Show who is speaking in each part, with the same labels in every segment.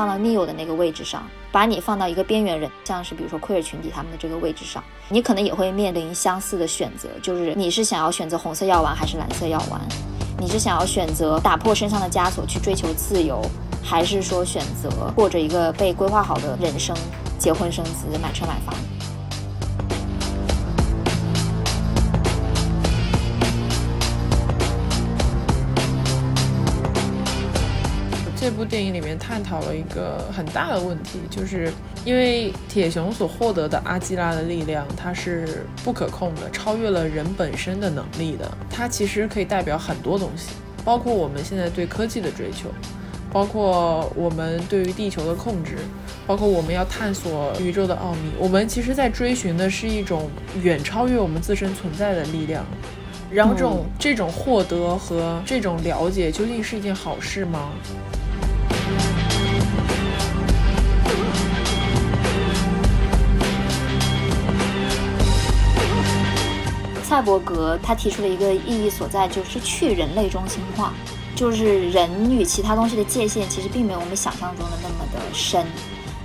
Speaker 1: 放到 Neo 的那个位置上，把你放到一个边缘人，像是比如说 queer 群体他们的这个位置上，你可能也会面临相似的选择，就是你是想要选择红色药丸还是蓝色药丸？你是想要选择打破身上的枷锁去追求自由，还是说选择过着一个被规划好的人生，结婚生子，买车买房？
Speaker 2: 这部电影里面探讨了一个很大的问题，就是因为铁熊所获得的阿基拉的力量，它是不可控的，超越了人本身的能力的。它其实可以代表很多东西，包括我们现在对科技的追求，包括我们对于地球的控制，包括我们要探索宇宙的奥秘。我们其实在追寻的是一种远超越我们自身存在的力量。然后这种这种获得和这种了解，究竟是一件好事吗？
Speaker 1: 赛博格他提出了一个意义所在，就是去人类中心化，就是人与其他东西的界限其实并没有我们想象中的那么的深，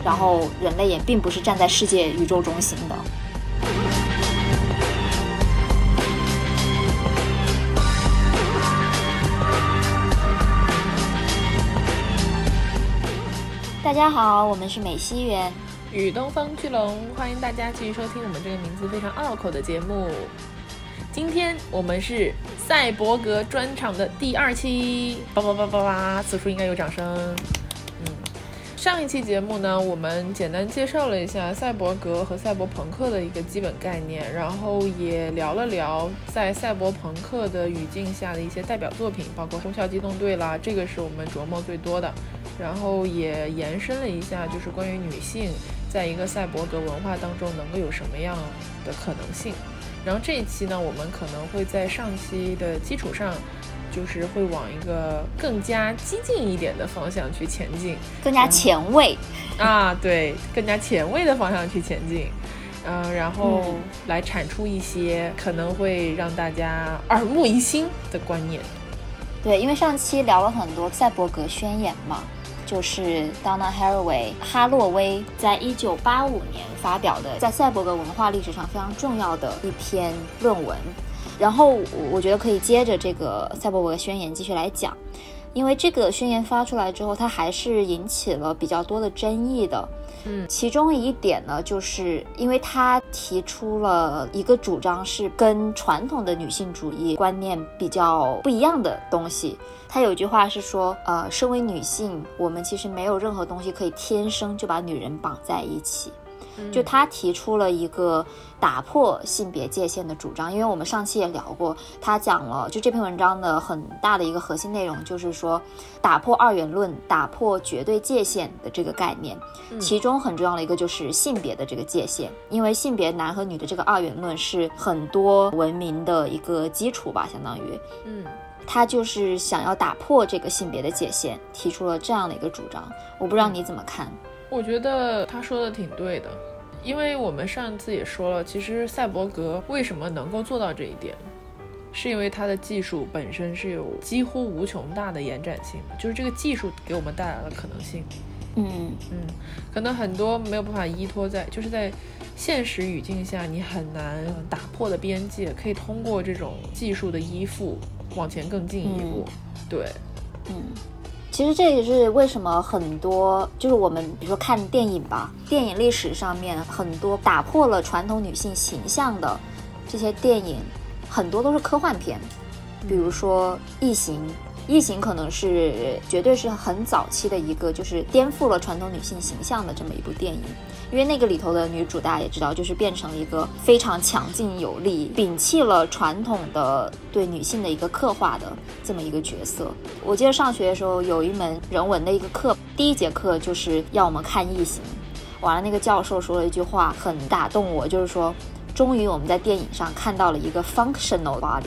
Speaker 1: 然后人类也并不是站在世界宇宙中心的。大家好，我们是美西园
Speaker 2: 与东方巨龙，欢迎大家继续收听我们这个名字非常拗口的节目。今天我们是赛博格专场的第二期，叭叭叭叭叭，此处应该有掌声。嗯，上一期节目呢，我们简单介绍了一下赛博格和赛博朋克的一个基本概念，然后也聊了聊在赛博朋克的语境下的一些代表作品，包括《攻壳机动队》啦，这个是我们琢磨最多的。然后也延伸了一下，就是关于女性在一个赛博格文化当中能够有什么样的可能性。然后这一期呢，我们可能会在上期的基础上，就是会往一个更加激进一点的方向去前进，
Speaker 1: 更加前卫
Speaker 2: 啊，对，更加前卫的方向去前进，嗯，然后来产出一些可能会让大家耳目一新的观念。
Speaker 1: 对，因为上期聊了很多赛博格宣言嘛。就是 Donna Haraway 哈洛威在一九八五年发表的，在赛博格文化历史上非常重要的一篇论文。然后我觉得可以接着这个赛博格宣言继续来讲，因为这个宣言发出来之后，它还是引起了比较多的争议的。
Speaker 2: 嗯，
Speaker 1: 其中一点呢，就是因为他提出了一个主张，是跟传统的女性主义观念比较不一样的东西。他有句话是说，呃，身为女性，我们其实没有任何东西可以天生就把女人绑在一起。就他提出了一个打破性别界限的主张，因为我们上期也聊过，他讲了就这篇文章的很大的一个核心内容，就是说打破二元论，打破绝对界限的这个概念，其中很重要的一个就是性别的这个界限，因为性别男和女的这个二元论是很多文明的一个基础吧，相当于，
Speaker 2: 嗯，
Speaker 1: 他就是想要打破这个性别的界限，提出了这样的一个主张，我不知道你怎么看。
Speaker 2: 我觉得他说的挺对的，因为我们上次也说了，其实赛博格为什么能够做到这一点，是因为它的技术本身是有几乎无穷大的延展性的，就是这个技术给我们带来了可能性。
Speaker 1: 嗯
Speaker 2: 嗯，可能很多没有办法依托在，就是在现实语境下你很难打破的边界，可以通过这种技术的依附往前更进一步。对，
Speaker 1: 嗯。其实这也是为什么很多就是我们比如说看电影吧，电影历史上面很多打破了传统女性形象的这些电影，很多都是科幻片，比如说《异形》。异形可能是绝对是很早期的一个，就是颠覆了传统女性形象的这么一部电影，因为那个里头的女主大家也知道，就是变成了一个非常强劲有力，摒弃了传统的对女性的一个刻画的这么一个角色。我记得上学的时候有一门人文的一个课，第一节课就是要我们看异形，完了那个教授说了一句话很打动我，就是说，终于我们在电影上看到了一个 functional body。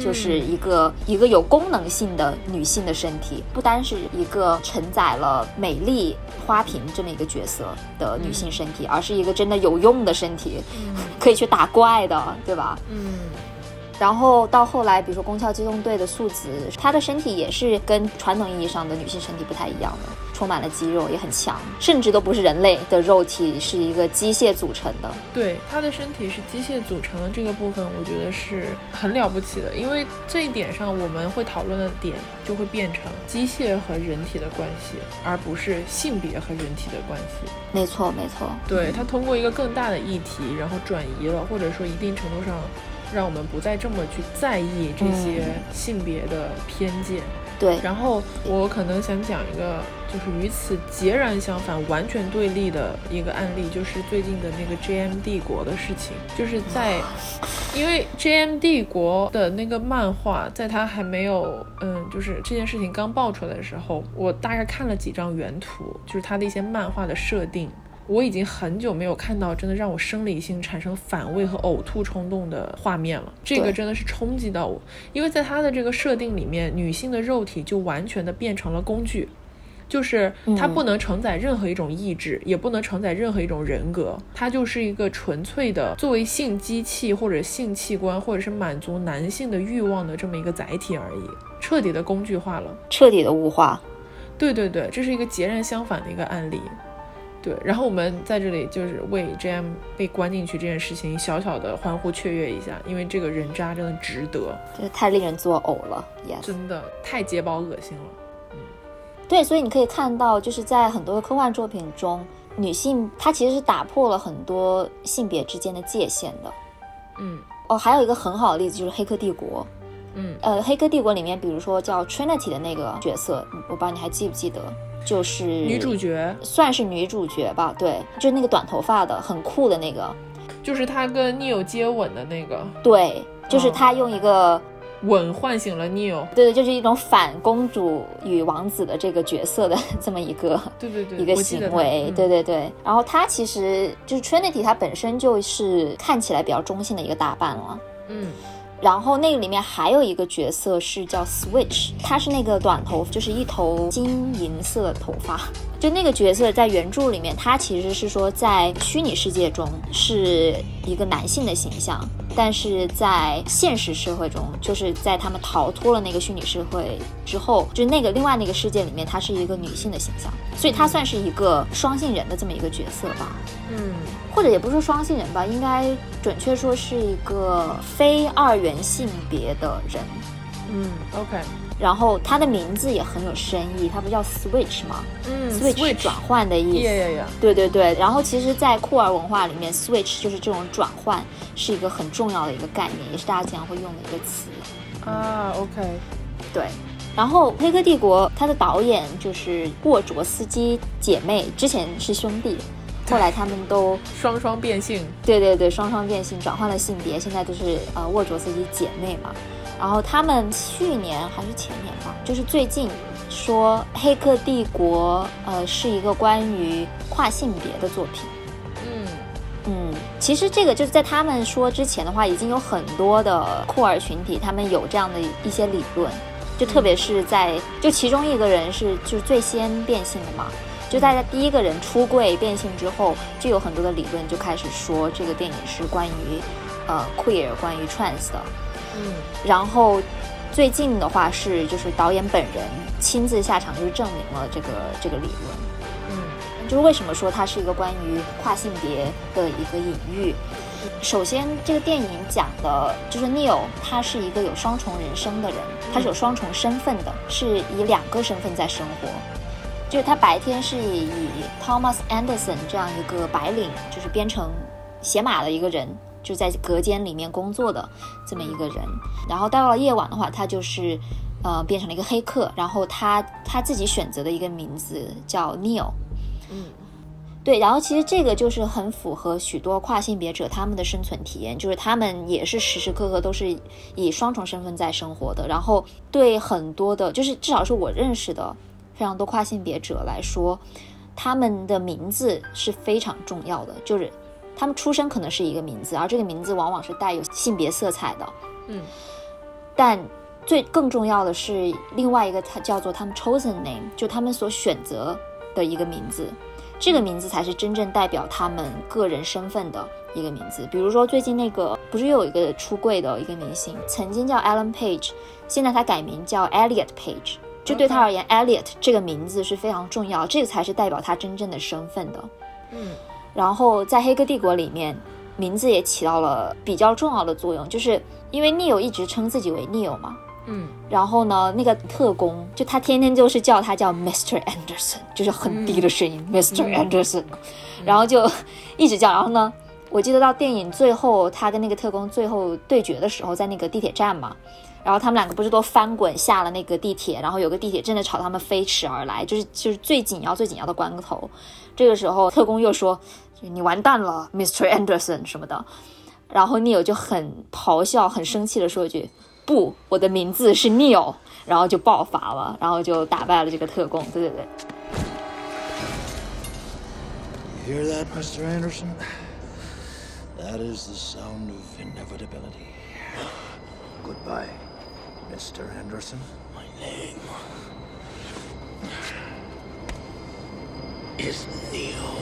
Speaker 1: 就是一个一个有功能性的女性的身体，不单是一个承载了美丽花瓶这么一个角色的女性身体，而是一个真的有用的身体，可以去打怪的，对吧？
Speaker 2: 嗯，
Speaker 1: 然后到后来，比如说宫壳机动队的素子，她的身体也是跟传统意义上的女性身体不太一样的，充满了肌肉，也很强，甚至都不是人类的肉体，是一个机械组成的。
Speaker 2: 对，她的身体是机械组成的这个部分，我觉得是很了不起的，因为这一点上我们会讨论的点就会变成机械和人体的关系，而不是性别和人体的关系。
Speaker 1: 没错，没错。
Speaker 2: 对，她通过一个更大的议题，然后转移了，或者说一定程度上。让我们不再这么去在意这些性别的偏见。
Speaker 1: 对，
Speaker 2: 然后我可能想讲一个，就是与此截然相反、完全对立的一个案例，就是最近的那个 J.M. 帝国的事情。就是在，因为 J.M. 帝国的那个漫画，在它还没有，嗯，就是这件事情刚爆出来的时候，我大概看了几张原图，就是它的一些漫画的设定。我已经很久没有看到真的让我生理性产生反胃和呕吐冲动的画面了，这个真的是冲击到我，因为在他的这个设定里面，女性的肉体就完全的变成了工具，就是它不能承载任何一种意志，也不能承载任何一种人格，它就是一个纯粹的作为性机器或者性器官，或者是满足男性的欲望的这么一个载体而已，彻底的工具化了，
Speaker 1: 彻底的物化。
Speaker 2: 对对对，这是一个截然相反的一个案例。对，然后我们在这里就是为 J.M 被关进去这件事情小小的欢呼雀跃一下，因为这个人渣真的值得，
Speaker 1: 真的太令人作呕了，也
Speaker 2: 真的太解饱恶心了。嗯，
Speaker 1: 对，所以你可以看到，就是在很多科幻作品中，女性她其实是打破了很多性别之间的界限的。
Speaker 2: 嗯，
Speaker 1: 哦，还有一个很好的例子就是《黑客帝国》。
Speaker 2: 嗯，
Speaker 1: 呃，《黑客帝国》里面，比如说叫 Trinity 的那个角色，我不知道你还记不记得？就是
Speaker 2: 女主角，
Speaker 1: 算是女主角吧，对，就是那个短头发的，很酷的那个，
Speaker 2: 就是她跟 Neil 接吻的那个，
Speaker 1: 对，就是她用一个
Speaker 2: 吻唤醒了 Neil，
Speaker 1: 对对，就是一种反公主与王子的这个角色的 这么一个，
Speaker 2: 对对对，
Speaker 1: 一个行为，对对对，然后她其实就是 Trinity，她本身就是看起来比较中性的一个打扮了，
Speaker 2: 嗯。
Speaker 1: 然后那个里面还有一个角色是叫 Switch，他是那个短头，就是一头金银色头发。就那个角色在原著里面，他其实是说在虚拟世界中是一个男性的形象，但是在现实社会中，就是在他们逃脱了那个虚拟社会之后，就那个另外那个世界里面，他是一个女性的形象，所以他算是一个双性人的这么一个角色吧。
Speaker 2: 嗯，
Speaker 1: 或者也不是说双性人吧，应该准确说是一个非二元性别的人。
Speaker 2: 嗯，OK。
Speaker 1: 然后他的名字也很有深意，他不叫 switch 吗？
Speaker 2: 嗯
Speaker 1: ，switch 转换的意
Speaker 2: 思。
Speaker 1: 对对对。然后其实，在酷儿文化里面，switch 就是这种转换，是一个很重要的一个概念，也是大家经常会用的一个词。
Speaker 2: 啊，OK。
Speaker 1: 对。然后《黑客帝国》它的导演就是沃卓斯基姐妹，之前是兄弟，后来他们都
Speaker 2: 双双变性。
Speaker 1: 对对对，双双变性，转换了性别，现在都是呃沃卓自己姐妹嘛。然后他们去年还是前年吧，就是最近说《黑客帝国》呃是一个关于跨性别的作品。
Speaker 2: 嗯
Speaker 1: 嗯，其实这个就是在他们说之前的话，已经有很多的酷儿群体，他们有这样的一些理论，就特别是在就其中一个人是就是最先变性的嘛，就大家第一个人出柜变性之后，就有很多的理论就开始说这个电影是关于呃 queer 关于 trans 的。
Speaker 2: 嗯，
Speaker 1: 然后最近的话是，就是导演本人亲自下场，就是证明了这个这个理论。
Speaker 2: 嗯，
Speaker 1: 就是为什么说它是一个关于跨性别的一个隐喻？首先，这个电影讲的就是 Neil，他是一个有双重人生的人，他是有双重身份的，是以两个身份在生活。就是他白天是以 Thomas Anderson 这样一个白领，就是编程写码的一个人。就在隔间里面工作的这么一个人，然后到了夜晚的话，他就是，呃，变成了一个黑客，然后他他自己选择的一个名字叫 Neil，
Speaker 2: 嗯，
Speaker 1: 对，然后其实这个就是很符合许多跨性别者他们的生存体验，就是他们也是时时刻刻都是以双重身份在生活的，然后对很多的，就是至少是我认识的非常多跨性别者来说，他们的名字是非常重要的，就是。他们出生可能是一个名字，而这个名字往往是带有性别色彩的。
Speaker 2: 嗯，
Speaker 1: 但最更重要的是另外一个，它叫做他们 chosen name，就他们所选择的一个名字，这个名字才是真正代表他们个人身份的一个名字。比如说最近那个不是又有一个出柜的一个明星，曾经叫 Alan Page，现在他改名叫 Elliot Page。就对他而言，Elliot 这个名字是非常重要，这个才是代表他真正的身份的。
Speaker 2: 嗯，
Speaker 1: 然后在《黑客帝国》里面，名字也起到了比较重要的作用，就是因为 Neo 一直称自己为 Neo 嘛。
Speaker 2: 嗯，
Speaker 1: 然后呢，那个特工就他天天就是叫他叫 Mr. Anderson，就是很低的声音、Mr. Anderson，然后就一直叫。然后呢，我记得到电影最后，他跟那个特工最后对决的时候，在那个地铁站嘛。然后他们两个不是都翻滚下了那个地铁，然后有个地铁正在朝他们飞驰而来，就是就是最紧要最紧要的关头。这个时候特工又说：“你完蛋了，Mr. Anderson 什么的。”然后 Neil 就很咆哮、很生气的说一句：“不，我的名字是 Neil。”然后就爆发了，然后就打败了这个特工。对对对。
Speaker 3: Hear that, Mr. Anderson? That is the sound of inevitability. Goodbye, Mr. Anderson. My name is Neo.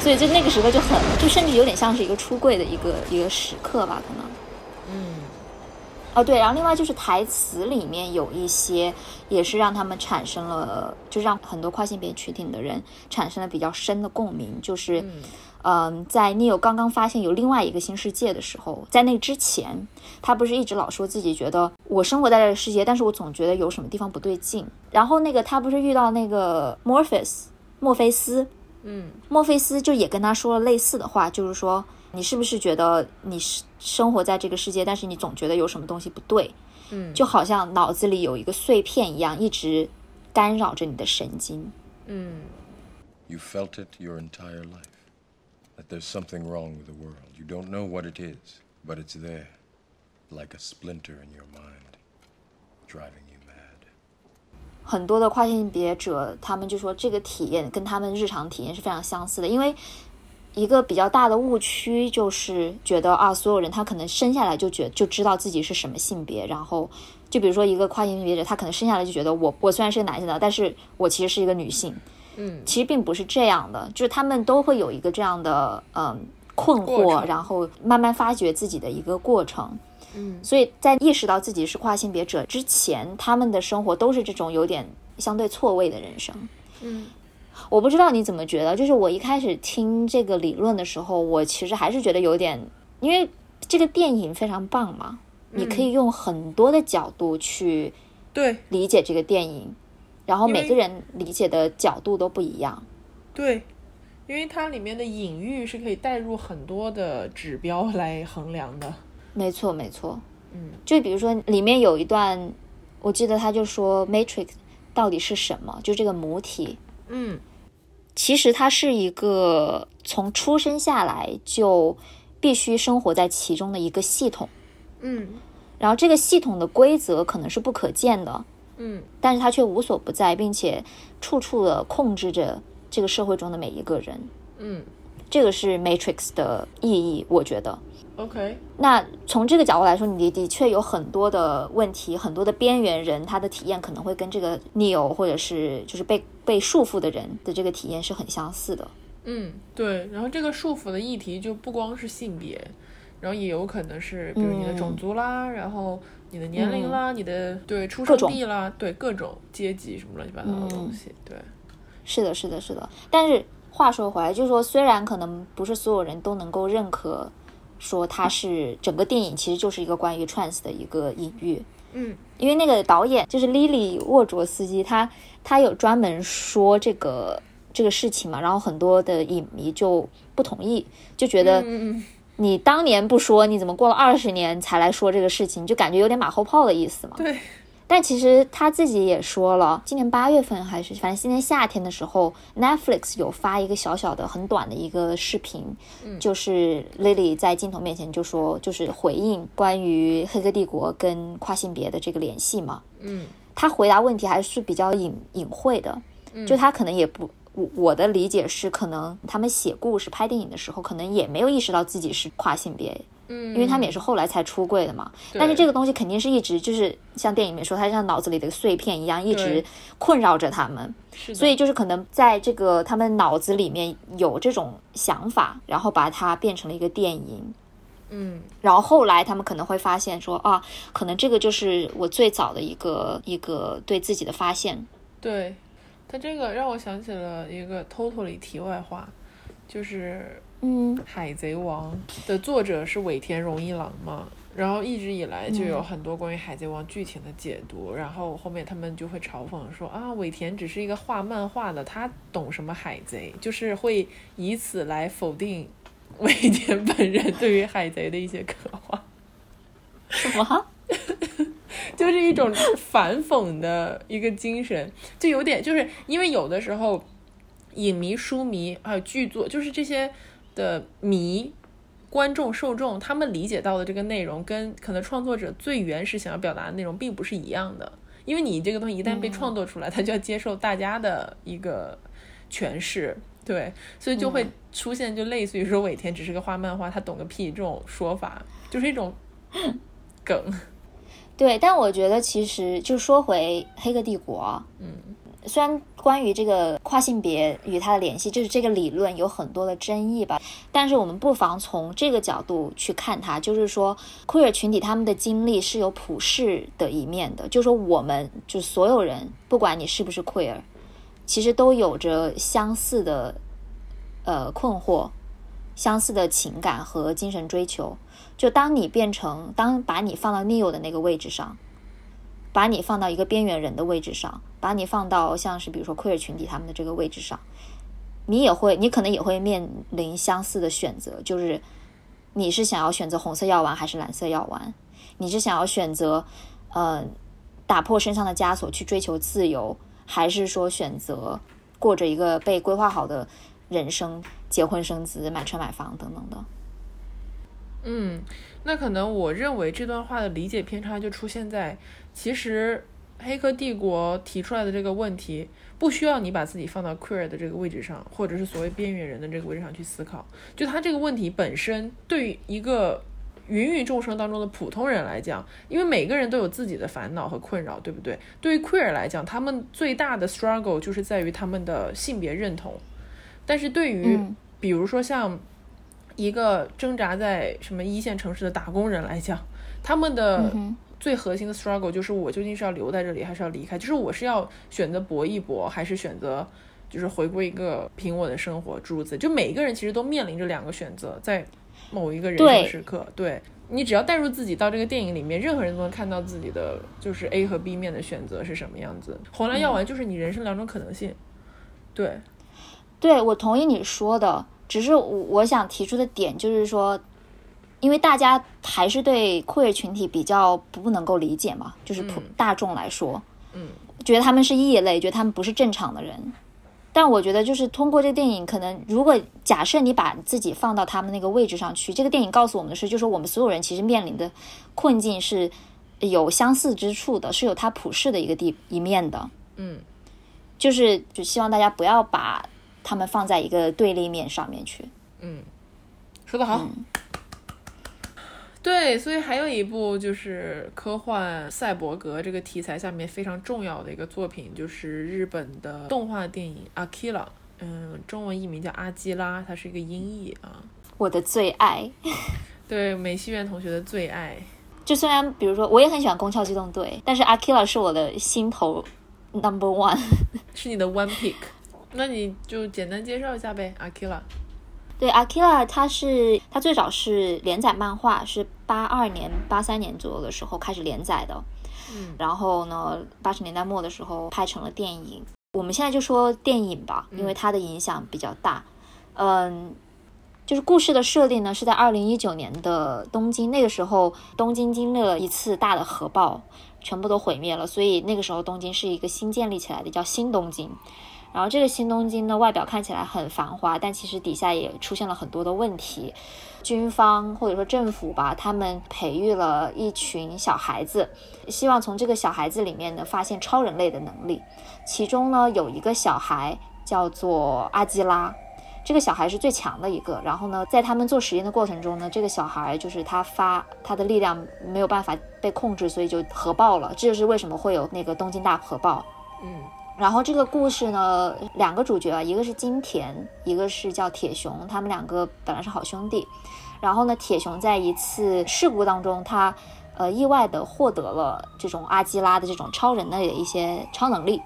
Speaker 1: 所以就那个时候就很，就甚至有点像是一个出柜的一个一个时刻吧，可能。
Speaker 2: 嗯，
Speaker 1: 哦，对，然后另外就是台词里面有一些也是让他们产生了，就让很多跨性别群体的人产生了比较深的共鸣，就是，嗯、在 Neo 刚刚发现有另外一个新世界的时候，在那之前，他不是一直老说自己觉得我生活在这个世界，但是我总觉得有什么地方不对劲。然后那个他不是遇到那个 Morpheus 墨菲斯，
Speaker 2: 嗯，
Speaker 1: 墨菲斯就也跟他说了类似的话，就是说你是不是觉得你是生活在这个世界，但是你总觉得有什么东西不对，
Speaker 2: 嗯
Speaker 1: 就好像脑子里有一个碎片一样，一直干扰着你的神经。
Speaker 2: 嗯
Speaker 4: You felt it your entire life. That there's something wrong with the world. You don't know what it is, but it's there, like a splinter in your mind, driving you mad.
Speaker 1: 很多的跨性别者，他们就说这个体验跟他们日常体验是非常相似的，因为一个比较大的误区就是觉得啊，所有人他可能生下来就觉就知道自己是什么性别，然后就比如说一个跨性别者，他可能生下来就觉得我我虽然是个男性的，但是我其实是一个女性，其实并不是这样的，就是他们都会有一个这样的嗯困惑，然后慢慢发掘自己的一个过程。
Speaker 2: 嗯。
Speaker 1: 所以在意识到自己是跨性别者之前，他们的生活都是这种有点相对错位的人生。
Speaker 2: 嗯。
Speaker 1: 我不知道你怎么觉得，就是我一开始听这个理论的时候，我其实还是觉得有点，因为这个电影非常棒嘛，你可以用很多的角度去
Speaker 2: 对。
Speaker 1: 理解这个电影，然后每个人理解的角度都不一样。
Speaker 2: 对，因为它里面的隐喻是可以带入很多的指标来衡量的。
Speaker 1: 没错，没错。
Speaker 2: 嗯，
Speaker 1: 就比如说里面有一段，我记得他就说 Matrix 到底是什么？就这个母体，
Speaker 2: 嗯
Speaker 1: 其实它是一个从出生下来就必须生活在其中的一个系统，
Speaker 2: 嗯
Speaker 1: 然后这个系统的规则可能是不可见的，
Speaker 2: 嗯
Speaker 1: 但是他却无所不在，并且处处的控制着这个社会中的每一个人。
Speaker 2: 嗯
Speaker 1: 这个是 Matrix 的意义，我觉得。
Speaker 2: ，OK，
Speaker 1: 那从这个角度来说，你的确有很多的问题，很多的边缘人，他的体验可能会跟这个 Neo 或者是就是被被束缚的人的这个体验是很相似的。
Speaker 2: 嗯对。然后这个束缚的议题就不光是性别，然后也有可能是比如你的种族啦，然后你的年龄啦，你的对出生地啦，对各种阶级什么乱七八糟的东西，对，
Speaker 1: 是的，是的，是的。但是话说回来，就是说，虽然可能不是所有人都能够认可，说它是整个电影其实就是一个关于 trans 的一个隐喻，
Speaker 2: 嗯。
Speaker 1: 因为那个导演就是 Lily 沃卓斯基，他他有专门说这个这个事情嘛，然后很多的影迷就不同意，就觉得
Speaker 2: 嗯嗯
Speaker 1: 你当年不说，你怎么过了二十年才来说这个事情，就感觉有点马后炮的意思嘛。
Speaker 2: 对，
Speaker 1: 但其实他自己也说了，今年八月份还是反正今年夏天的时候，Netflix 有发一个小小的、很短的一个视频，就是 Lily 在镜头面前就说，就是回应关于《黑客帝国》跟跨性别的这个联系嘛。
Speaker 2: 嗯
Speaker 1: 他回答问题还是比较隐隐晦的，就他可能也不。我我的理解是，可能他们写故事、拍电影的时候，可能也没有意识到自己是跨性别，
Speaker 2: 嗯，
Speaker 1: 因为他们也是后来才出柜的嘛。但是这个东西肯定是一直就是像电影里面说，他像脑子里的碎片一样，一直困扰着他们。所以就是可能在这个他们脑子里面有这种想法，然后把它变成了一个电影。
Speaker 2: 嗯，
Speaker 1: 然后后来他们可能会发现说啊，可能这个就是我最早的一个一个对自己的发现。
Speaker 2: 对，它这个让我想起了一个 totally 题外话，就是
Speaker 1: 嗯《
Speaker 2: 海贼王》的作者是尾田荣一郎嘛，然后一直以来就有很多关于《海贼王》剧情的解读，然后后面他们就会嘲讽说啊，尾田只是一个画漫画的，他懂什么海贼，就是会以此来否定尾田本人对于海贼的一些刻画。
Speaker 1: 什么？
Speaker 2: 就是一种反讽的一个精神，就有点就是因为有的时候，影迷、书迷还有剧作，就是这些的迷、观众、受众，他们理解到的这个内容，跟可能创作者最原始想要表达的内容并不是一样的。因为你这个东西一旦被创作出来，它就要接受大家的一个诠释，对，所以就会出现就类似于说尾田只是个画漫画，他懂个屁这种说法，就是一种 梗。
Speaker 1: 对，但我觉得其实就说回《黑客帝国》，
Speaker 2: 嗯，
Speaker 1: 虽然关于这个跨性别与它的联系，就是这个理论有很多的争议吧，但是我们不妨从这个角度去看它，就是说 queer 群体他们的经历是有普世的一面的，就是说我们就所有人，不管你是不是 queer，其实都有着相似的呃困惑、相似的情感和精神追求。就当你变成，当把你放到 Neo 的那个位置上，把你放到一个边缘人的位置上，把你放到像是比如说 queer 群体他们的这个位置上，你也会，你可能也会面临相似的选择，就是你是想要选择红色药丸还是蓝色药丸？你是想要选择呃打破身上的枷锁去追求自由，还是说选择过着一个被规划好的人生，结婚生子、买车买房等等的？
Speaker 2: 嗯，那可能我认为这段话的理解偏差就出现在，其实《黑客帝国》提出来的这个问题，不需要你把自己放到 queer 的这个位置上，或者是所谓边缘人的这个位置上去思考。就他这个问题本身，对于一个芸芸众生当中的普通人来讲，因为每个人都有自己的烦恼和困扰，对不对？对于 queer 来讲，他们最大的 struggle 就是在于他们的性别认同，但是对于、
Speaker 1: 嗯
Speaker 2: 比如说像一个挣扎在什么一线城市的打工人来讲，他们的最核心的 struggle 就是我究竟是要留在这里，还是要离开？就是我是要选择搏一搏，还是选择就是回归一个平稳的生活，诸如此。就每一个人其实都面临着两个选择，在某一个人
Speaker 1: 对。
Speaker 2: 生时刻，对。你只要带入自己到这个电影里面，任何人都能看到自己的就是 A 和 B 面的选择是什么样子。红蓝药丸就是你人生两种可能性，对，
Speaker 1: 对，我同意你说的，只是我我想提出的点就是说，因为大家还是对 queer 群体比较不能够理解嘛，就是普、
Speaker 2: 嗯
Speaker 1: 大众来说，
Speaker 2: 嗯，
Speaker 1: 觉得他们是异类，觉得他们不是正常的人。但我觉得，就是通过这个电影，可能如果假设你把自己放到他们那个位置上去，这个电影告诉我们的是，就是我们所有人其实面临的困境是有相似之处的，是有它普世的一个地一面的。
Speaker 2: 嗯。
Speaker 1: 就是就希望大家不要把他们放在一个对立面上面去。
Speaker 2: 嗯，说得好。对，所以还有一部就是科幻赛博格这个题材下面非常重要的一个作品，就是日本的动画电影《阿基拉》，嗯，中文译名叫阿基拉，它是一个音译啊。
Speaker 1: 我的最爱，
Speaker 2: 对，美西园同学的最爱。
Speaker 1: 就虽然比如说我也很喜欢《宫壳机动队》，但是阿 k i l a 是我的心头 number one。
Speaker 2: 是你的 one pick，那你就简单介绍一下呗，阿基拉。
Speaker 1: 对，Akira 它是它最早是连载漫画，是八二年、八三年左右的时候开始连载的。
Speaker 2: 嗯
Speaker 1: 然后呢，八十年代末的时候拍成了电影。我们现在就说电影吧，因为它的影响比较大。嗯，就是故事的设定呢是在二零一九年的东京，那个时候东京经历了一次大的核爆，全部都毁灭了，所以那个时候东京是一个新建立起来的，叫新东京。然后这个新东京呢，外表看起来很繁华，但其实底下也出现了很多的问题。军方或者说政府吧，他们培育了一群小孩子，希望从这个小孩子里面呢发现超人类的能力。其中呢有一个小孩叫做阿基拉，这个小孩是最强的一个。然后呢，在他们做实验的过程中呢，这个小孩就是他发他的力量没有办法被控制，所以就核爆了。这就是为什么会有那个东京大核爆。
Speaker 2: 嗯
Speaker 1: 然后这个故事呢，两个主角啊，一个是金田，一个是叫铁雄，他们两个本来是好兄弟。然后呢，铁雄在一次事故当中，他呃意外的获得了这种阿基拉的这种超人的一些超能力，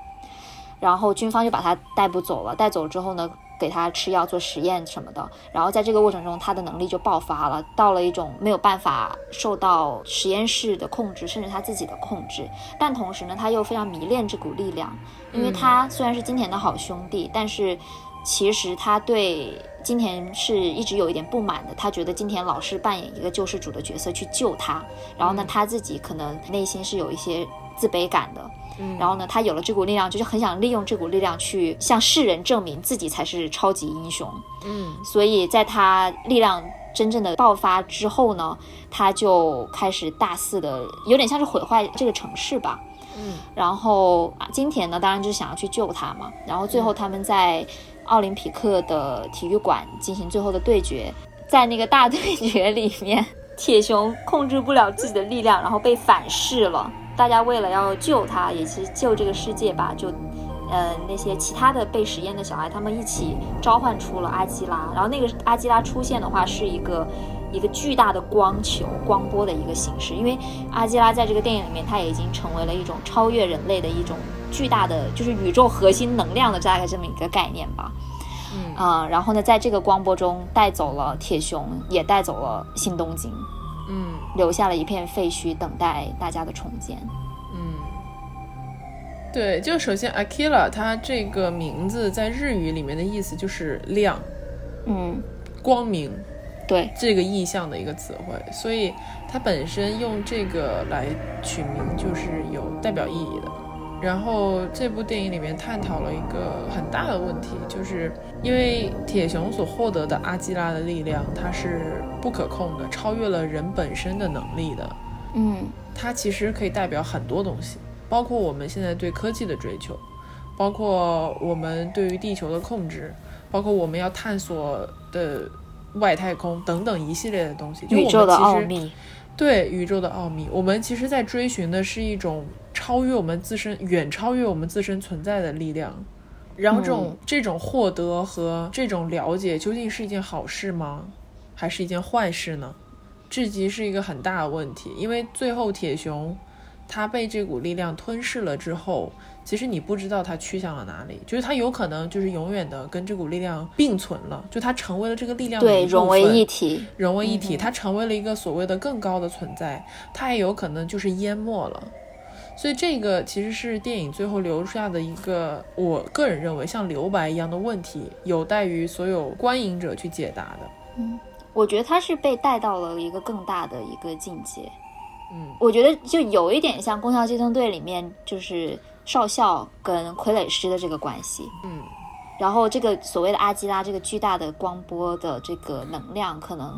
Speaker 1: 然后军方就把他逮捕走了。带走之后呢，给他吃药做实验什么的。然后在这个过程中，他的能力就爆发了，到了一种没有办法受到实验室的控制，甚至他自己的控制。但同时呢，他又非常迷恋这股力量，因为他虽然是金田的好兄弟，但是其实他对金田是一直有一点不满的。他觉得金田老是扮演一个救世主的角色去救他，然后呢，他自己可能内心是有一些自卑感的。然后呢，他有了这股力量，就是很想利用这股力量去向世人证明自己才是超级英雄。
Speaker 2: 嗯
Speaker 1: 所以在他力量真正的爆发之后呢，他就开始大肆的，有点像是毁坏这个城市吧。
Speaker 2: 嗯
Speaker 1: 然后啊金田呢，当然就是想要去救他嘛。然后最后他们在奥林匹克的体育馆进行最后的对决，在那个大对 决里面，铁熊控制不了自己的力量，然后被反噬了。大家为了要救他，也是救这个世界吧，就。呃，那些其他的被实验的小孩，他们一起召唤出了阿基拉，然后那个阿基拉出现的话，是一个一个巨大的光球、光波的一个形式。因为阿基拉在这个电影里面，它也已经成为了一种超越人类的一种巨大的，就是宇宙核心能量的大概这么一个概念吧。
Speaker 2: 嗯
Speaker 1: 啊、然后呢，在这个光波中带走了铁熊，也带走了新东京，
Speaker 2: 嗯。
Speaker 1: 留下了一片废墟，等待大家的重建。
Speaker 2: 嗯，对，就首先 Akira 它这个名字在日语里面的意思就是亮、
Speaker 1: 嗯，
Speaker 2: 光明
Speaker 1: 对，
Speaker 2: 这个意象的一个词汇，所以它本身用这个来取名就是有代表意义的。然后这部电影里面探讨了一个很大的问题，就是因为铁熊所获得的阿基拉的力量，它是不可控的，超越了人本身的能力的。
Speaker 1: 嗯
Speaker 2: 它其实可以代表很多东西，包括我们现在对科技的追求，包括我们对于地球的控制，包括我们要探索的外太空等等一系列的东西。就我们
Speaker 1: 宇宙的
Speaker 2: 其实
Speaker 1: 奥秘。
Speaker 2: 对宇宙的奥秘，我们其实在追寻的是一种超越我们自身、远超越我们自身存在的力量。然后这种、这种获得和这种了解，究竟是一件好事吗？还是一件坏事呢？至极是一个很大的问题，因为最后铁熊他被这股力量吞噬了之后，其实你不知道它去向了哪里，就是它有可能就是永远的跟这股力量并存了，就它成为了这个力量的
Speaker 1: 对，融为一体。
Speaker 2: 融为一体，它成为了一个所谓的更高的存在，它也有可能就是淹没了。所以这个其实是电影最后留下的一个，我个人认为像留白一样的问题，有待于所有观影者去解答的。
Speaker 1: 嗯我觉得他是被带到了一个更大的一个境界。
Speaker 2: 嗯，
Speaker 1: 我觉得就有一点像《攻壳机动队》里面就是少校跟傀儡师的这个关系。
Speaker 2: 嗯，
Speaker 1: 然后这个所谓的阿基拉这个巨大的光波的这个能量，可能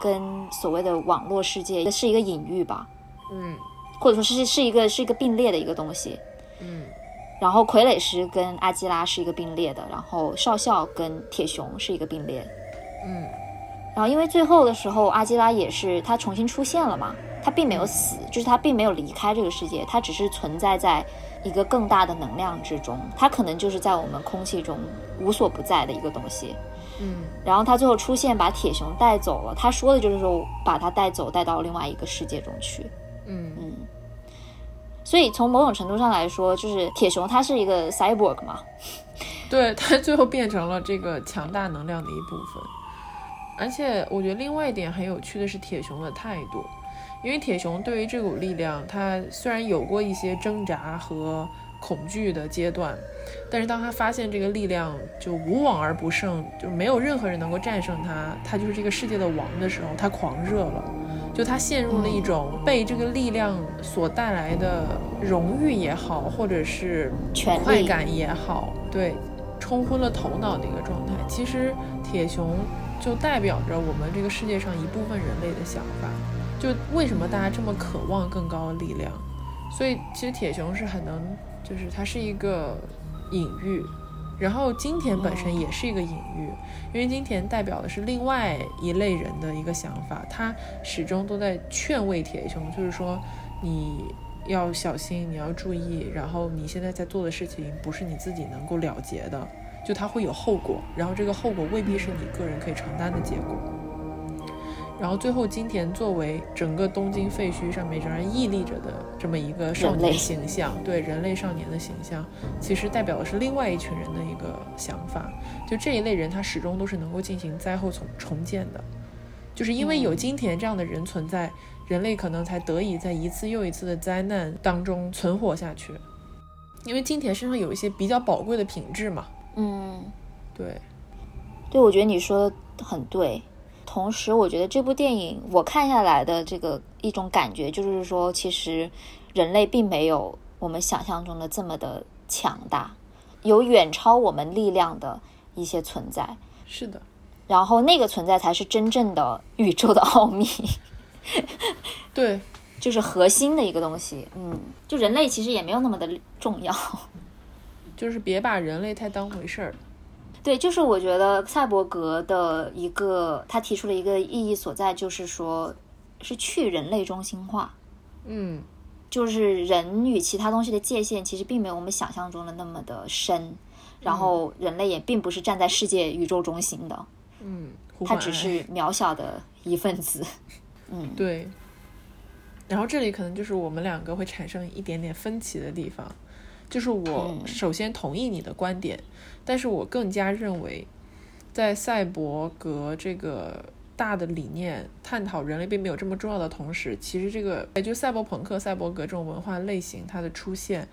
Speaker 1: 跟所谓的网络世界是一个隐喻吧，
Speaker 2: 嗯
Speaker 1: 或者说是是一个是一个并列的一个东西。
Speaker 2: 嗯
Speaker 1: 然后傀儡师跟阿基拉是一个并列的，然后少校跟铁熊是一个并列。
Speaker 2: 嗯
Speaker 1: 然后因为最后的时候，阿基拉也是他重新出现了嘛，他并没有死，就是他并没有离开这个世界，他只是存在在一个更大的能量之中，他可能就是在我们空气中无所不在的一个东西。
Speaker 2: 嗯
Speaker 1: 然后他最后出现，把铁熊带走了，他说的就是说把他带走，带到另外一个世界中去。
Speaker 2: 嗯
Speaker 1: 嗯，所以从某种程度上来说，就是铁熊它是一个 cyborg 嘛，
Speaker 2: 对，它最后变成了这个强大能量的一部分。而且我觉得另外一点很有趣的是铁熊的态度，因为铁熊对于这股力量，他虽然有过一些挣扎和恐惧的阶段，但是当他发现这个力量就无往而不胜，就没有任何人能够战胜他，他就是这个世界的王的时候，他狂热了。就他陷入了一种被这个力量所带来的荣誉也好，或者是快感也好，对，冲昏了头脑的一个状态。其实铁熊就代表着我们这个世界上一部分人类的想法。就为什么大家这么渴望更高的力量？所以其实铁熊是很能，就是它是一个隐喻。然后金田本身也是一个隐喻，因为金田代表的是另外一类人的一个想法，他始终都在劝慰铁熊，就是说你要小心，你要注意，然后你现在在做的事情不是你自己能够了结的，就他会有后果，然后这个后果未必是你个人可以承担的结果。然后最后，金田作为整个东京废墟上面仍然屹立着的这么一个少年形象，对人类少年的形象，其实代表的是另外一群人的一个想法。就这一类人，他始终都是能够进行灾后重重建的，就是因为有金田这样的人存在，人类可能才得以在一次又一次的灾难当中存活下去。因为金田身上有一些比较宝贵的品质嘛。
Speaker 1: 嗯，
Speaker 2: 对，
Speaker 1: 对，我觉得你说的很对。同时，我觉得这部电影我看下来的这个一种感觉，就是说，其实人类并没有我们想象中的这么的强大，有远超我们力量的一些存在。
Speaker 2: 是的，
Speaker 1: 然后那个存在才是真正的宇宙的奥秘。
Speaker 2: 对，
Speaker 1: 就是核心的一个东西。嗯，就人类其实也没有那么的重要，
Speaker 2: 就是别把人类太当回事儿。
Speaker 1: 对，就是我觉得赛博格的一个，他提出了一个意义所在，就是说，是去人类中心化。
Speaker 2: 嗯，
Speaker 1: 就是人与其他东西的界限其实并没有我们想象中的那么的深，然后人类也并不是站在世界宇宙中心的。
Speaker 2: 嗯，
Speaker 1: 他只是渺小的一份子。嗯，
Speaker 2: 对。然后这里可能就是我们两个会产生一点点分歧的地方。就是我首先同意你的观点，但是我更加认为，在赛博格这个大的理念探讨人类并没有这么重要的同时，其实这个也就赛博朋克、赛博格这种文化类型它的出现，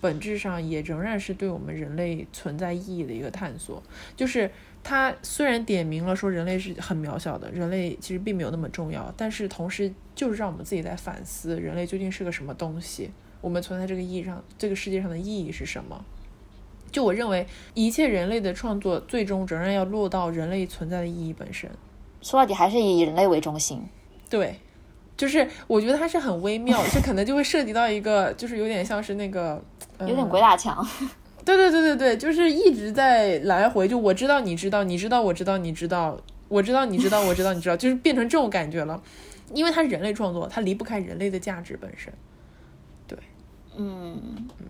Speaker 2: 本质上也仍然是对我们人类存在意义的一个探索。就是它虽然点明了说人类是很渺小的，人类其实并没有那么重要，但是同时就是让我们自己在反思人类究竟是个什么东西。我们存在这个意义上，这个世界上的意义是什么？就我认为，一切人类的创作最终仍然要落到人类存在的意义本身。
Speaker 1: 说到底，还是以人类为中心。
Speaker 2: 对，就是我觉得它是很微妙，这可能就会涉及到一个，就是有点像是那个，
Speaker 1: 有点鬼打墙。
Speaker 2: 对对对对对，就是一直在来回，就我知道你知道你知道我知道你知道我知道你知道我知道你知道，就是变成这种感觉了。因为它人类创作，它离不开人类的价值本身。
Speaker 1: 嗯嗯，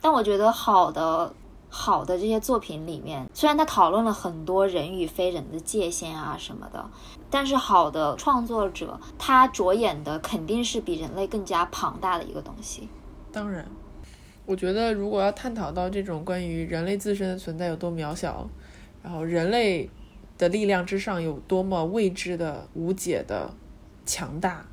Speaker 1: 但我觉得好的好的这些作品里面，虽然他讨论了很多人与非人的界限啊什么的，但是好的创作者他着眼的肯定是比人类更加庞大的一个东西。
Speaker 2: 当然，我觉得如果要探讨到这种关于人类自身的存在有多渺小，然后人类的力量之上有多么未知的、无解的强大。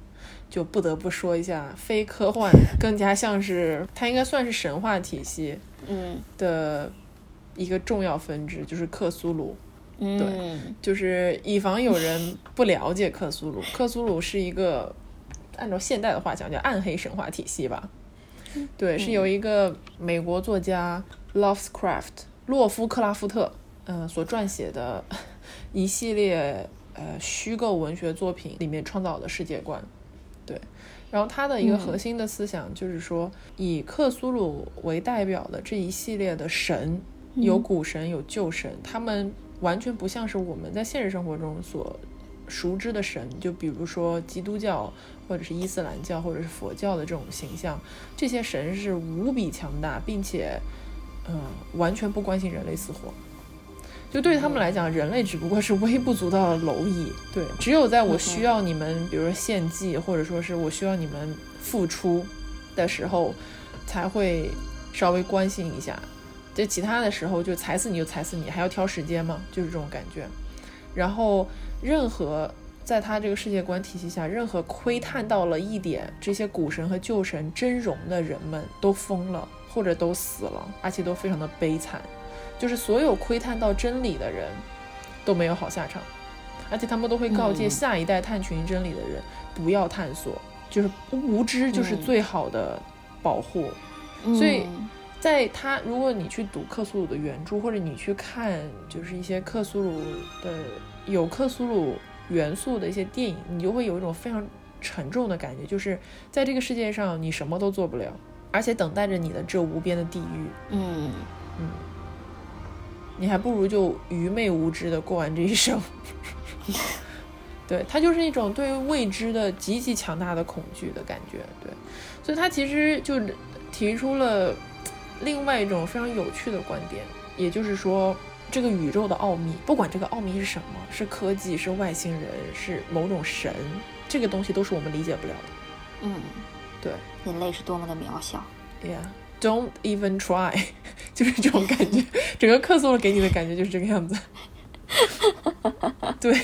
Speaker 2: 就不得不说一下，非科幻更加像是它应该算是神话体系，
Speaker 1: 嗯
Speaker 2: 的一个重要分支，就是克苏鲁。
Speaker 1: 对，
Speaker 2: 就是以防有人不了解克苏鲁，克苏鲁是一个按照现代的话讲叫暗黑神话体系吧。对，是由一个美国作家 Lovecraft 洛夫克拉夫特嗯所撰写的 一系列呃虚构文学作品里面创造的世界观。对，然后他的一个核心的思想就是说，以克苏鲁为代表的这一系列的神，有古神有旧神，他们完全不像是我们在现实生活中所熟知的神，就比如说基督教或者是伊斯兰教或者是佛教的这种形象，这些神是无比强大，并且，嗯，完全不关心人类死活。就对他们来讲，人类只不过是微不足道的蝼蚁。对，只有在我需要你们，比如说献祭，或者说是我需要你们付出的时候，才会稍微关心一下。就其他的时候，就踩死你就踩死你，还要挑时间吗？就是这种感觉。然后，任何在他这个世界观体系下，任何窥探到了一点这些古神和旧神真容的人们都疯了，或者都死了，而且都非常的悲惨。就是所有窥探到真理的人都没有好下场，而且他们都会告诫下一代探寻真理的人不要探索，就是无知就是最好的保护。所以，在他如果你去读克苏鲁的原著，或者你去看就是一些克苏鲁的有克苏鲁元素的一些电影，你就会有一种非常沉重的感觉，就是在这个世界上你什么都做不了，而且等待着你的这无边的地狱。
Speaker 1: 嗯
Speaker 2: 嗯。你还不如就愚昧无知的过完这一生。对，它就是一种对未知的极其强大的恐惧的感觉，对，所以他其实就提出了另外一种非常有趣的观点，也就是说，这个宇宙的奥秘，不管这个奥秘是什么，是科技，是外星人，是某种神，这个东西都是我们理解不了的。
Speaker 1: 嗯，
Speaker 2: 对
Speaker 1: 人类是多么的渺小。
Speaker 2: ，Yeah，don't even try，就是这种感觉，整个克苏鲁给你的感觉就是这个样子。对，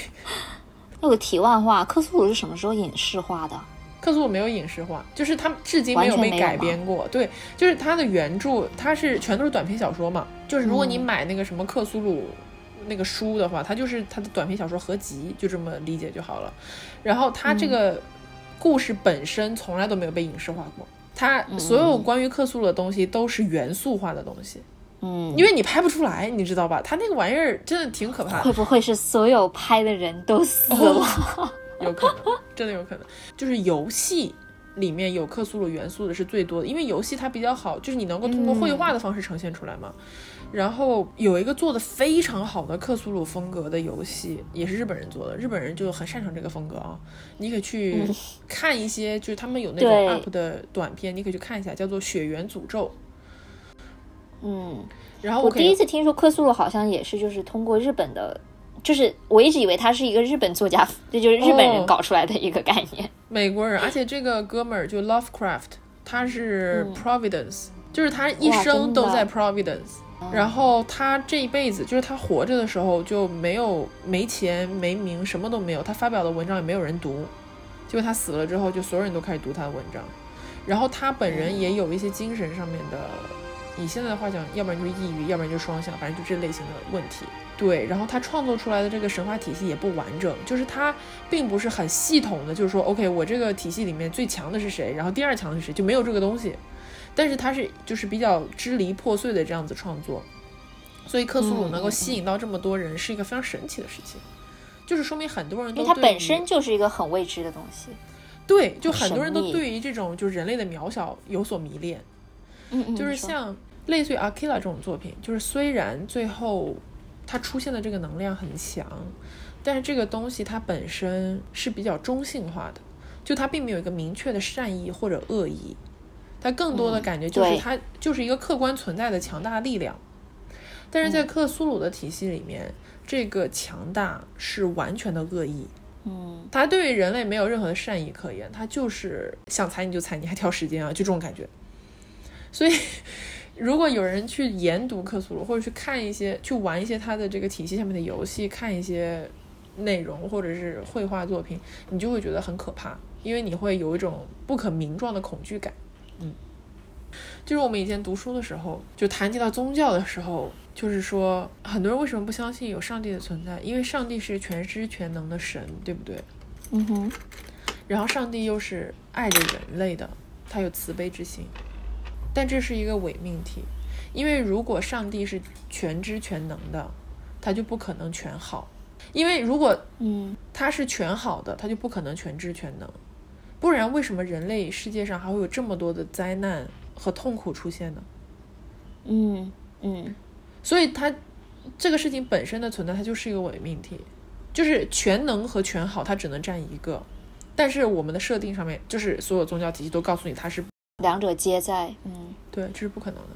Speaker 1: 那个题外话，克苏鲁是什么时候影视化的？
Speaker 2: 克苏鲁没有影视化，就是它至今没有被改编过。对，就是它的原著，它是全都是短篇小说嘛。就是如果你买那个什么克苏鲁那个书的话，它就是它的短篇小说合集，就这么理解就好了。然后它这个故事本身从来都没有被影视化过，它所有关于克苏鲁的东西都是元素化的东西，
Speaker 1: 嗯，
Speaker 2: 因为你拍不出来，你知道吧？它那个玩意儿真的挺可怕的
Speaker 1: 会。不会是所有拍的人都死
Speaker 2: 哦
Speaker 1: 了？
Speaker 2: 有可能，真的有可能。就是游戏里面有克苏鲁元素的是最多的，因为游戏它比较好，就是你能够通过绘画的方式呈现出来嘛。然后有一个做的非常好的克苏鲁风格的游戏，也是日本人做的，日本人就很擅长这个风格啊。你可以去看一些，就是他们有那种 UP 的短片，你可以去看一下，叫做《血缘诅咒》。
Speaker 1: 嗯，
Speaker 2: 然后
Speaker 1: 我第一次听说克苏鲁好像也是就是通过日本的，就是我一直以为他是一个日本作家，这就是日本人
Speaker 2: 哦
Speaker 1: 搞出来的一个概念。
Speaker 2: 美国人，而且这个哥们儿就 Lovecraft，他是 Providence，、就是他一生都在 Providence。然后他这一辈子，就是他活着的时候就没有没钱没名，什么都没有。他发表的文章也没有人读，结果他死了之后，就所有人都开始读他的文章。然后他本人也有一些精神上面的，以现在的话讲，要不然就是抑郁，要不然就是双向，反正就这类型的问题。对，然后他创作出来的这个神话体系也不完整，就是他并不是很系统的，就是说，OK，我这个体系里面最强的是谁，然后第二强的是谁，就没有这个东西。但是它是就是比较支离破碎的这样子创作，所以克苏鲁能够吸引到这么多人是一个非常神奇的事情，就是说明很多人
Speaker 1: 因为它
Speaker 2: 都对于
Speaker 1: 本身就是一个很未知的东西。
Speaker 2: 对，就
Speaker 1: 很
Speaker 2: 很多人都对于这种就是人类的渺小有所迷恋。
Speaker 1: 嗯嗯，
Speaker 2: 就是像类似于《阿基拉》这种作品，就是虽然最后它出现的这个能量很强，但是这个东西它本身是比较中性化的，就它并没有一个明确的善意或者恶意，它更多的
Speaker 1: 嗯
Speaker 2: 感觉就是它就是一个客观存在的强大力量。但
Speaker 1: 嗯
Speaker 2: 是在克苏鲁的体系里面，这个强大是完全的恶意，
Speaker 1: 嗯，
Speaker 2: 他对于人类没有任何的善意可言，他就是想踩你就踩你，还挑时间啊，就这种感觉。所以，如果有人去研读克苏鲁，或者去看一些、去玩一些他的这个体系下面的游戏，看一些内容或者是绘画作品，你就会觉得很可怕，因为你会有一种不可名状的恐惧感。嗯，就是我们以前读书的时候，就谈及到宗教的时候，就是说很多人为什么不相信有上帝的存在？因为上帝是全知全能的神，对不对？
Speaker 1: 嗯哼，
Speaker 2: 然后上帝又是爱着人类的，他有慈悲之心，但这是一个伪命题，因为如果上帝是全知全能的，他就不可能全好，因为如果
Speaker 1: 嗯。
Speaker 2: 他是全好的，他就不可能全知全能，不然为什么人类世界上还会有这么多的灾难和痛苦出现呢？
Speaker 1: 嗯嗯，
Speaker 2: 所以它这个事情本身的存在，它就是一个伪命题，就是全能和全好，它只能占一个。但是我们的设定上面，就是所有宗教体系都告诉你它是
Speaker 1: 两者皆在。嗯，
Speaker 2: 对，这是不可能的。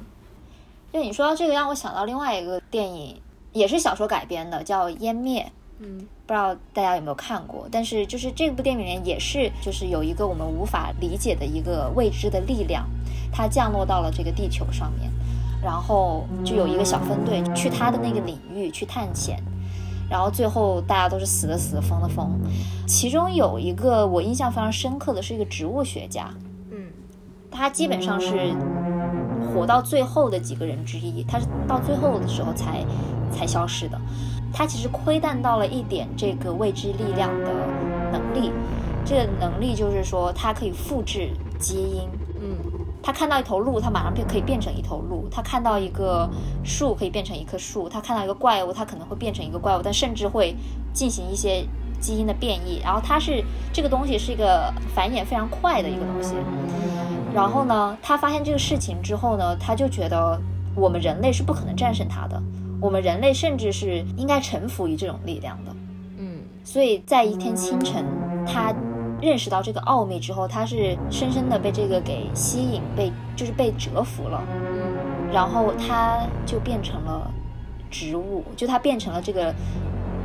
Speaker 1: 就你说到这个，让我想到另外一个电影，也是小说改编的，叫《湮灭》。
Speaker 2: 嗯
Speaker 1: 不知道大家有没有看过？但是就是这部电影里面也是，就是有一个我们无法理解的一个未知的力量，它降落到了这个地球上面，然后就有一个小分队去他的那个领域去探险，然后最后大家都是死的死，疯的疯。其中有一个我印象非常深刻的是一个植物学家，
Speaker 2: 嗯
Speaker 1: 他基本上是活到最后的几个人之一，他是到最后的时候才才消失的。他其实窥探到了一点这个未知力量的能力，这个能力就是说它可以复制基因。
Speaker 2: 嗯
Speaker 1: 他看到一头鹿，他马上就可以变成一头鹿；他看到一个树，可以变成一棵树；他看到一个怪物，他可能会变成一个怪物，但甚至会进行一些基因的变异。然后它是这个东西是一个繁衍非常快的一个东西。然后呢，他发现这个事情之后呢，他就觉得我们人类是不可能战胜它的，我们人类甚至是应该臣服于这种力量的。
Speaker 2: 嗯
Speaker 1: 所以在一天清晨，他认识到这个奥秘之后，他是深深的被这个给吸引，被就是被折服了。
Speaker 2: 嗯
Speaker 1: 然后他就变成了植物，就他变成了这个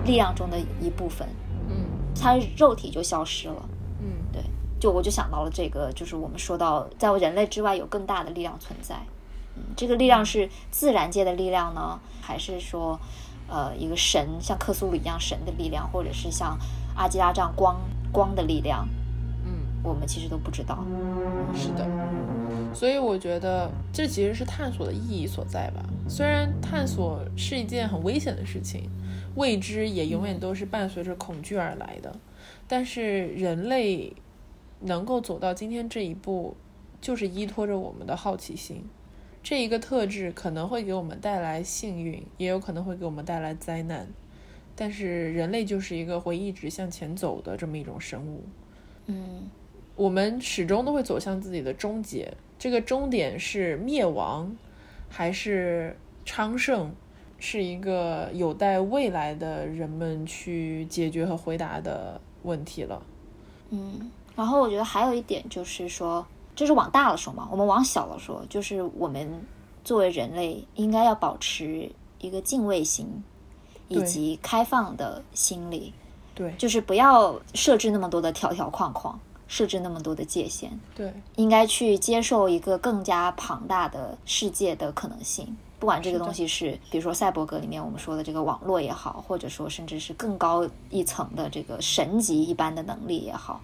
Speaker 1: 力量中的一部分，
Speaker 2: 嗯
Speaker 1: 他肉体就消失了。
Speaker 2: 嗯
Speaker 1: 对，就我就想到了这个，就是我们说到在人类之外有更大的力量存在。嗯，这个力量是自然界的力量呢，还是说，呃，一个神像克苏鲁一样神的力量，或者是像阿基拉这样光光的力量？
Speaker 2: 嗯，
Speaker 1: 我们其实都不知道。
Speaker 2: 是的。所以我觉得这其实是探索的意义所在吧。虽然探索是一件很危险的事情，未知也永远都是伴随着恐惧而来的，但是人类能够走到今天这一步，就是依托着我们的好奇心。这一个特质可能会给我们带来幸运，也有可能会给我们带来灾难。但是人类就是一个会一直向前走的这么一种生物。
Speaker 1: 嗯
Speaker 2: 我们始终都会走向自己的终结，这个终点是灭亡，还是昌盛，是一个有待未来的人们去解决和回答的问题了。
Speaker 1: 嗯，然后我觉得还有一点就是说，这是往大了说嘛，我们往小了说，就是我们作为人类应该要保持一个敬畏心，以及开放的心理，
Speaker 2: 对
Speaker 1: 就是不要设置那么多的条条框框，设置那么多的界限，
Speaker 2: 对，
Speaker 1: 应该去接受一个更加庞大的世界的可能性。不管这个东西是，比如说赛博格里面我们说的这个网络也好，或者说甚至是更高一层的这个神级一般的能力也好，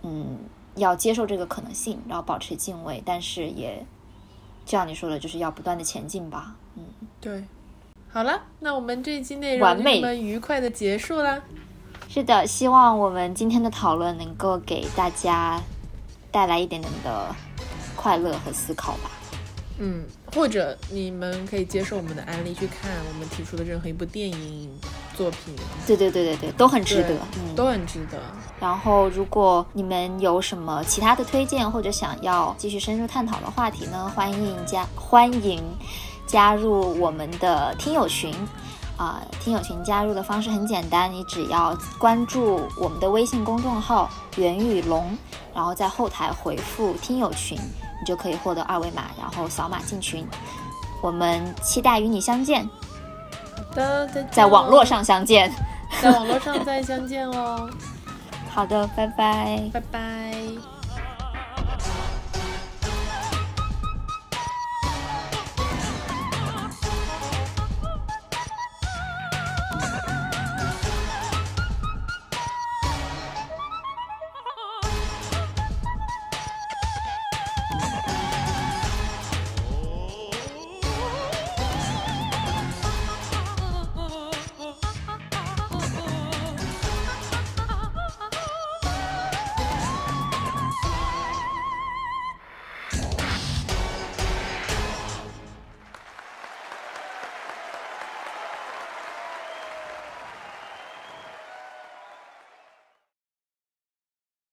Speaker 1: 嗯，要接受这个可能性，然后保持敬畏，但是也就像你说的，就是要不断的前进吧。嗯，
Speaker 2: 对。好了，那我们这一期内
Speaker 1: 完美
Speaker 2: 容就这么愉快的结束啦。
Speaker 1: 是的，希望我们今天的讨论能够给大家带来一点点的快乐和思考吧。
Speaker 2: 嗯，或者你们可以接受我们的案例去看我们提出的任何一部电影作品，
Speaker 1: 对对对对对，都很值得。嗯，
Speaker 2: 都很值得。
Speaker 1: 然后，如果你们有什么其他的推荐，或者想要继续深入探讨的话题呢，欢迎加欢迎加入我们的听友群。啊、听友群加入的方式很简单，你只要关注我们的微信公众号“袁宇龙”，然后在后台回复“听友群”，你就可以获得二维码，然后扫码进群。我们期待与你相见，在网络，上相见。
Speaker 2: 在网络上再相见哦，
Speaker 1: 好的，拜拜。
Speaker 2: 拜拜。